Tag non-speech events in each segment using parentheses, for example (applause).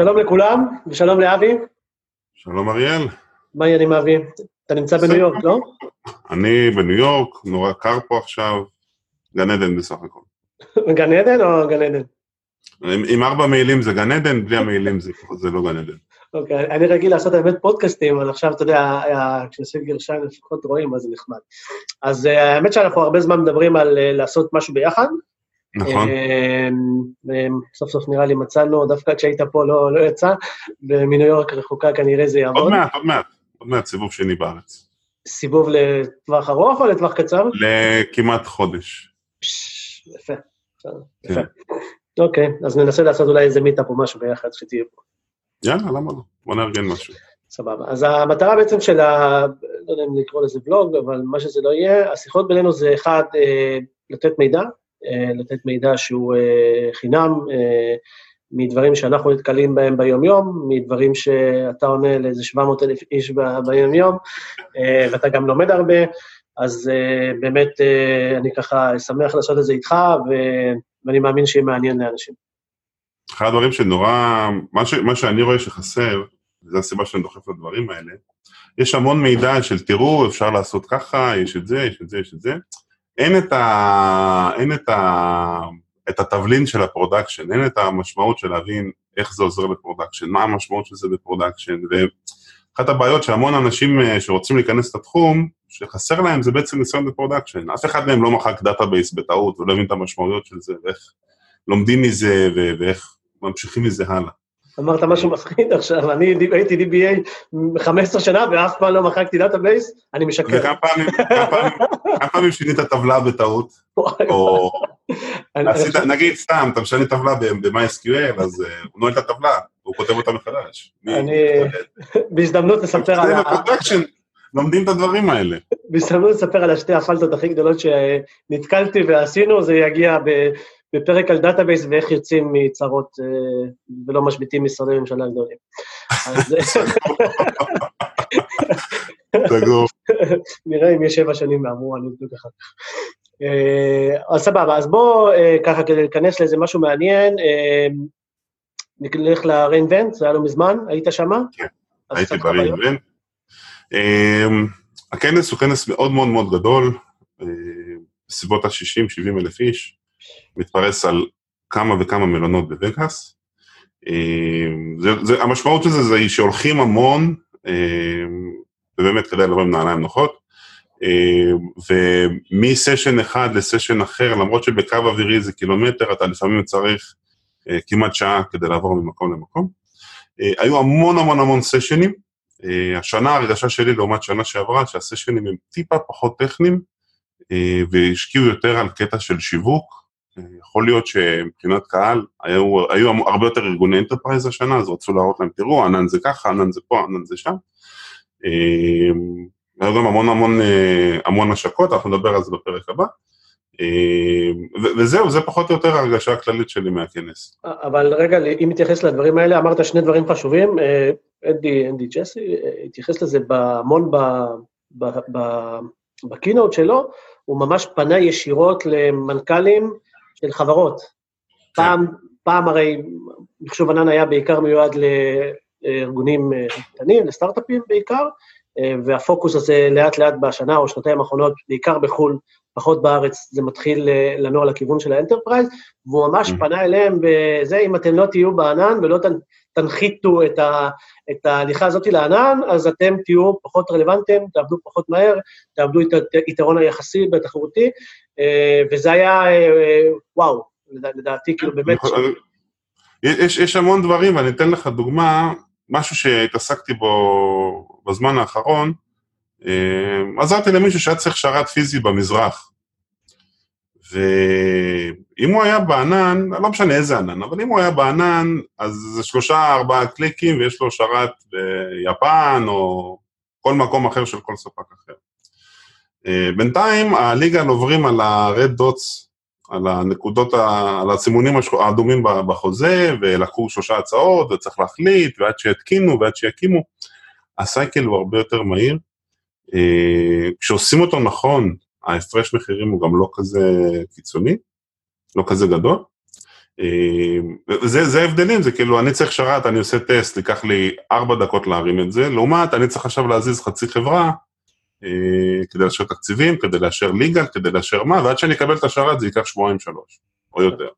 שלום לכולם, ושלום לאבי. שלום אריאל. מה העניינים אבי? אתה נמצא בניו יורק, לא? אני בניו יורק, נורא קר פה עכשיו, גן עדן בסך הכל. גן עדן או גן עדן? עם, עם ארבע מעילים זה גן עדן, בלי המעילים זה, זה לא גן עדן. אוקיי, אני רגיל לעשות באמת פודקאסטים, אבל עכשיו, אתה יודע, כשעושים גרשיים לפחות רואים, אז זה נחמד. אז אה, האמת שאנחנו הרבה זמן מדברים על אה, לעשות משהו ביחד. נכון. אה, סוף סוף נראה לי מצאנו, דווקא כשהיית פה לא, לא יצא, ומניו יורק רחוקה כנראה זה יעבוד. עוד מעט, עוד מעט, עוד מעט סיבוב שני בארץ. סיבוב לטווח ארוך או לטווח קצר? לכמעט חודש. יפה, יפה. אוקיי, אז ננסה לעשות אולי איזה מיטאפ או משהו ביחד שתהיה פה. יאללה, למה לא? בוא נארגן משהו. סבבה. אז המטרה בעצם של ה... לא יודע אם לקרוא לזה ולוג, אבל מה שזה לא יהיה, השיחות בינינו זה אחד, אה, לתת מידע, לתת מידע שהוא אה, חינם, אה, מדברים שאנחנו נתקלים בהם ביום-יום, מדברים שאתה עונה לאיזה 700 אלף איש ביום-יום, אה, ואתה גם לומד הרבה, אז אה, באמת אה, אני ככה שמח לעשות את זה איתך. ואני מאמין שיהיה מעניין לאנשים. אחד הדברים שנורא, מה, ש, מה שאני רואה שחסר, וזו הסיבה שאני דוחף לדברים האלה, יש המון מידע של תראו, אפשר לעשות ככה, יש את זה, יש את זה, יש את זה. אין את, ה, אין את, ה, את התבלין של ה production, אין את המשמעות של להבין איך זה עוזר ב production, מה המשמעות של זה ב production, ואחת הבעיות שהמון אנשים אה, שרוצים להיכנס לתחום, שחסר להם זה בעצם ניסיון ב production. אף אחד מהם לא מחק database בטעות ולא הבין את המשמעויות של זה, ואיך לומדים מזה ואיך ממשיכים מזה הלאה. אמרת משהו מפחיד עכשיו, אני הייתי DBA 15 שנה ואף פעם לא מחקתי database, אני משקר. וכמה פעמים, שינית טבלה בטעות, או עשית, נגיד סתם, אתה משנה טבלה ב-MySQL, אז הוא נועל את הטבלה, הוא כותב אותה מחדש. אני, בהזדמנות לספר על ה... לומדים את הדברים האלה. בהזדמנות לספר על השתי הפלטות הכי גדולות שנתקלתי ועשינו, זה יגיע בפרק על database ואיך יוצאים מצרות ולא משביתים משרדי ממשלה גדולים. סגור. נראה אם יש שבע שנים מאמרו, אני אבדוק אחר כך. אז סבבה, אז בואו ככה כדי להיכנס לאיזה משהו מעניין, נלך לריינבנט, זה היה לא מזמן, היית שמה? כן, הייתי בריינבנט. הכנס הוא כנס מאוד מאוד מאוד גדול, בסביבות ה-60-70 אלף איש. מתפרס על כמה וכמה מלונות בווגאס. זה, המשמעות של זה זה שהולכים המון, ובאמת כדאי לבוא עם נעליים נוחות, ומסשן אחד לסשן אחר, למרות שבקו אווירי זה קילומטר, אתה לפעמים צריך כמעט שעה כדי לעבור ממקום למקום. היו המון המון המון סשנים, השנה הרגשה שלי לעומת שנה שעברה, שהסשנים הם טיפה פחות טכניים, והשקיעו יותר על קטע של שיווק, יכול להיות שמבחינת קהל היו, היו הרבה יותר ארגוני enterprise השנה, אז רצו להראות להם, תראו, ענן זה ככה, ענן זה פה, ענן זה שם. היו גם המון המון המון השקות, אנחנו נדבר על זה בפרק הבא. וזהו, זה פחות או יותר ההרגשה הכללית שלי מהכנס. אבל רגע, אם מתייחס לדברים האלה, אמרת שני דברים חשובים, אנדי, אנדי ג'אסי התייחס לזה המון ב keynote שלו, הוא ממש פנה ישירות למנכ"לים, של חברות. כן. פעם, פעם הרי מחשוב ענן היה בעיקר מיועד לארגונים קטנים, לסטארט-אפים בעיקר, והפוקוס הזה לאט לאט בשנה או שנתיים האחרונות, בעיקר בחו"ל, פחות בארץ, זה מתחיל לנוע לכיוון של ה enterprise, והוא ממש mm-hmm. פנה אליהם בזה, אם אתם לא תהיו בענן ולא תנחיתו את, ה, את ההליכה הזאת לענן, אז אתם תהיו פחות רלוונטיים, תעבדו פחות מהר, תעבדו את היתרון היחסי והתחרותי, וזה היה, וואו, לדעתי, כאילו באמת... יש, יש המון דברים, ואני אתן לך דוגמה, משהו שהתעסקתי בו בזמן האחרון, עזרתי למישהו שהיה צריך שרת פיזי במזרח. ואם הוא היה בענן, לא משנה איזה ענן, אבל אם הוא היה בענן, אז זה שלושה, ארבעה קליקים ויש לו שרת ביפן או כל מקום אחר של כל ספק אחר. בינתיים הליגה עוברים על ה-red dots, על הנקודות, על הסימונים האדומים בחוזה, ולקחו שלושה הצעות, וצריך להחליט, ועד שיתקינו ועד שיקימו. הסייקל הוא הרבה יותר מהיר. כשעושים אותו נכון, ההפרש מחירים הוא גם לא כזה קיצוני, לא כזה גדול. זה, זה ההבדלים, זה כאילו, אני צריך שרת, אני עושה טסט, ייקח לי ארבע דקות להרים את זה, לעומת, אני צריך עכשיו להזיז חצי חברה, אה, כדי לאשר תקציבים, כדי לאשר ליגה, כדי לאשר מה, ועד שאני אקבל את השרת זה ייקח שבועיים שלוש, או יותר.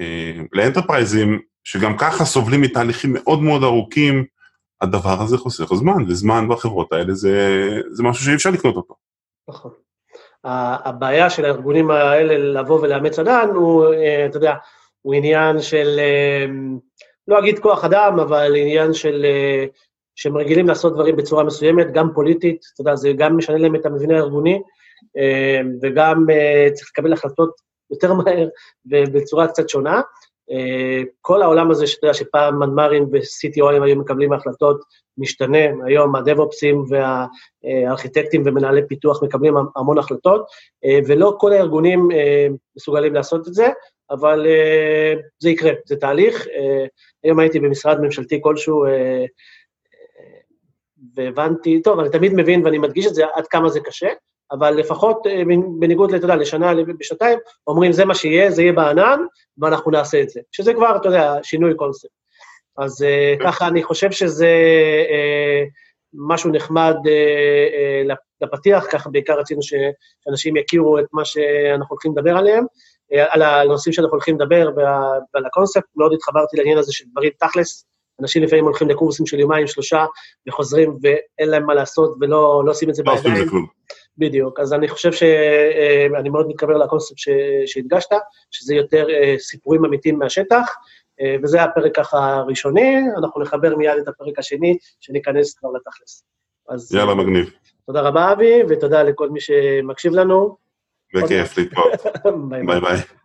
אה, לאנטרפרייזים, שגם ככה סובלים מתהליכים מאוד מאוד ארוכים, הדבר הזה חוסך זמן, וזמן בחברות האלה זה, זה משהו שאי אפשר לקנות אותו. נכון. הבעיה של הארגונים האלה לבוא ולאמץ ענן הוא, אה, אתה יודע, הוא עניין של, לא אגיד כוח אדם, אבל עניין של שהם רגילים לעשות דברים בצורה מסוימת, גם פוליטית, אתה יודע, זה גם משנה להם את המבנה הארגוני, אה, וגם אה, צריך לקבל החלטות יותר מהר ובצורה קצת שונה. אה, כל העולם הזה, שאתה יודע, שפעם מנמ"רים ו-CTOים היו מקבלים החלטות, משתנה, היום הדב-אופסים והארכיטקטים ומנהלי פיתוח מקבלים המון החלטות, ולא כל הארגונים מסוגלים לעשות את זה, אבל זה יקרה, זה תהליך. היום הייתי במשרד ממשלתי כלשהו, והבנתי, טוב, אני תמיד מבין ואני מדגיש את זה עד כמה זה קשה, אבל לפחות אה, בניגוד, אתה יודע, לשנה, בשנתיים, אומרים זה מה שיהיה, זה יהיה בענן, ואנחנו נעשה את זה. שזה כבר, אתה יודע, שינוי קונספט. אז אה, ככה אני חושב שזה אה, משהו נחמד לפתיח, ככה בעיקר רצינו שאנשים יכירו את מה שאנחנו הולכים לדבר עליהם, על הנושאים שאנחנו הולכים לדבר ועל הקונספט, מאוד התחברתי לעניין הזה של דברים תכלס, אנשים לפעמים הולכים לקורסים של יומיים, שלושה, וחוזרים ואין להם מה לעשות ולא לא עושים את זה בידיים. בדיוק. אז אני חושב שאני אה, מאוד מתקבל לקונספט שהדגשת, שזה יותר אה, סיפורים אמיתיים מהשטח, אה, וזה הפרק ככה הראשוני, אנחנו נחבר מיד את הפרק השני, שניכנס כבר לתכלס. אז... יאללה, מגניב. תודה רבה, אבי, ותודה לכל מי שמקשיב לנו. בכיף, להתראות. (laughs) ביי ביי.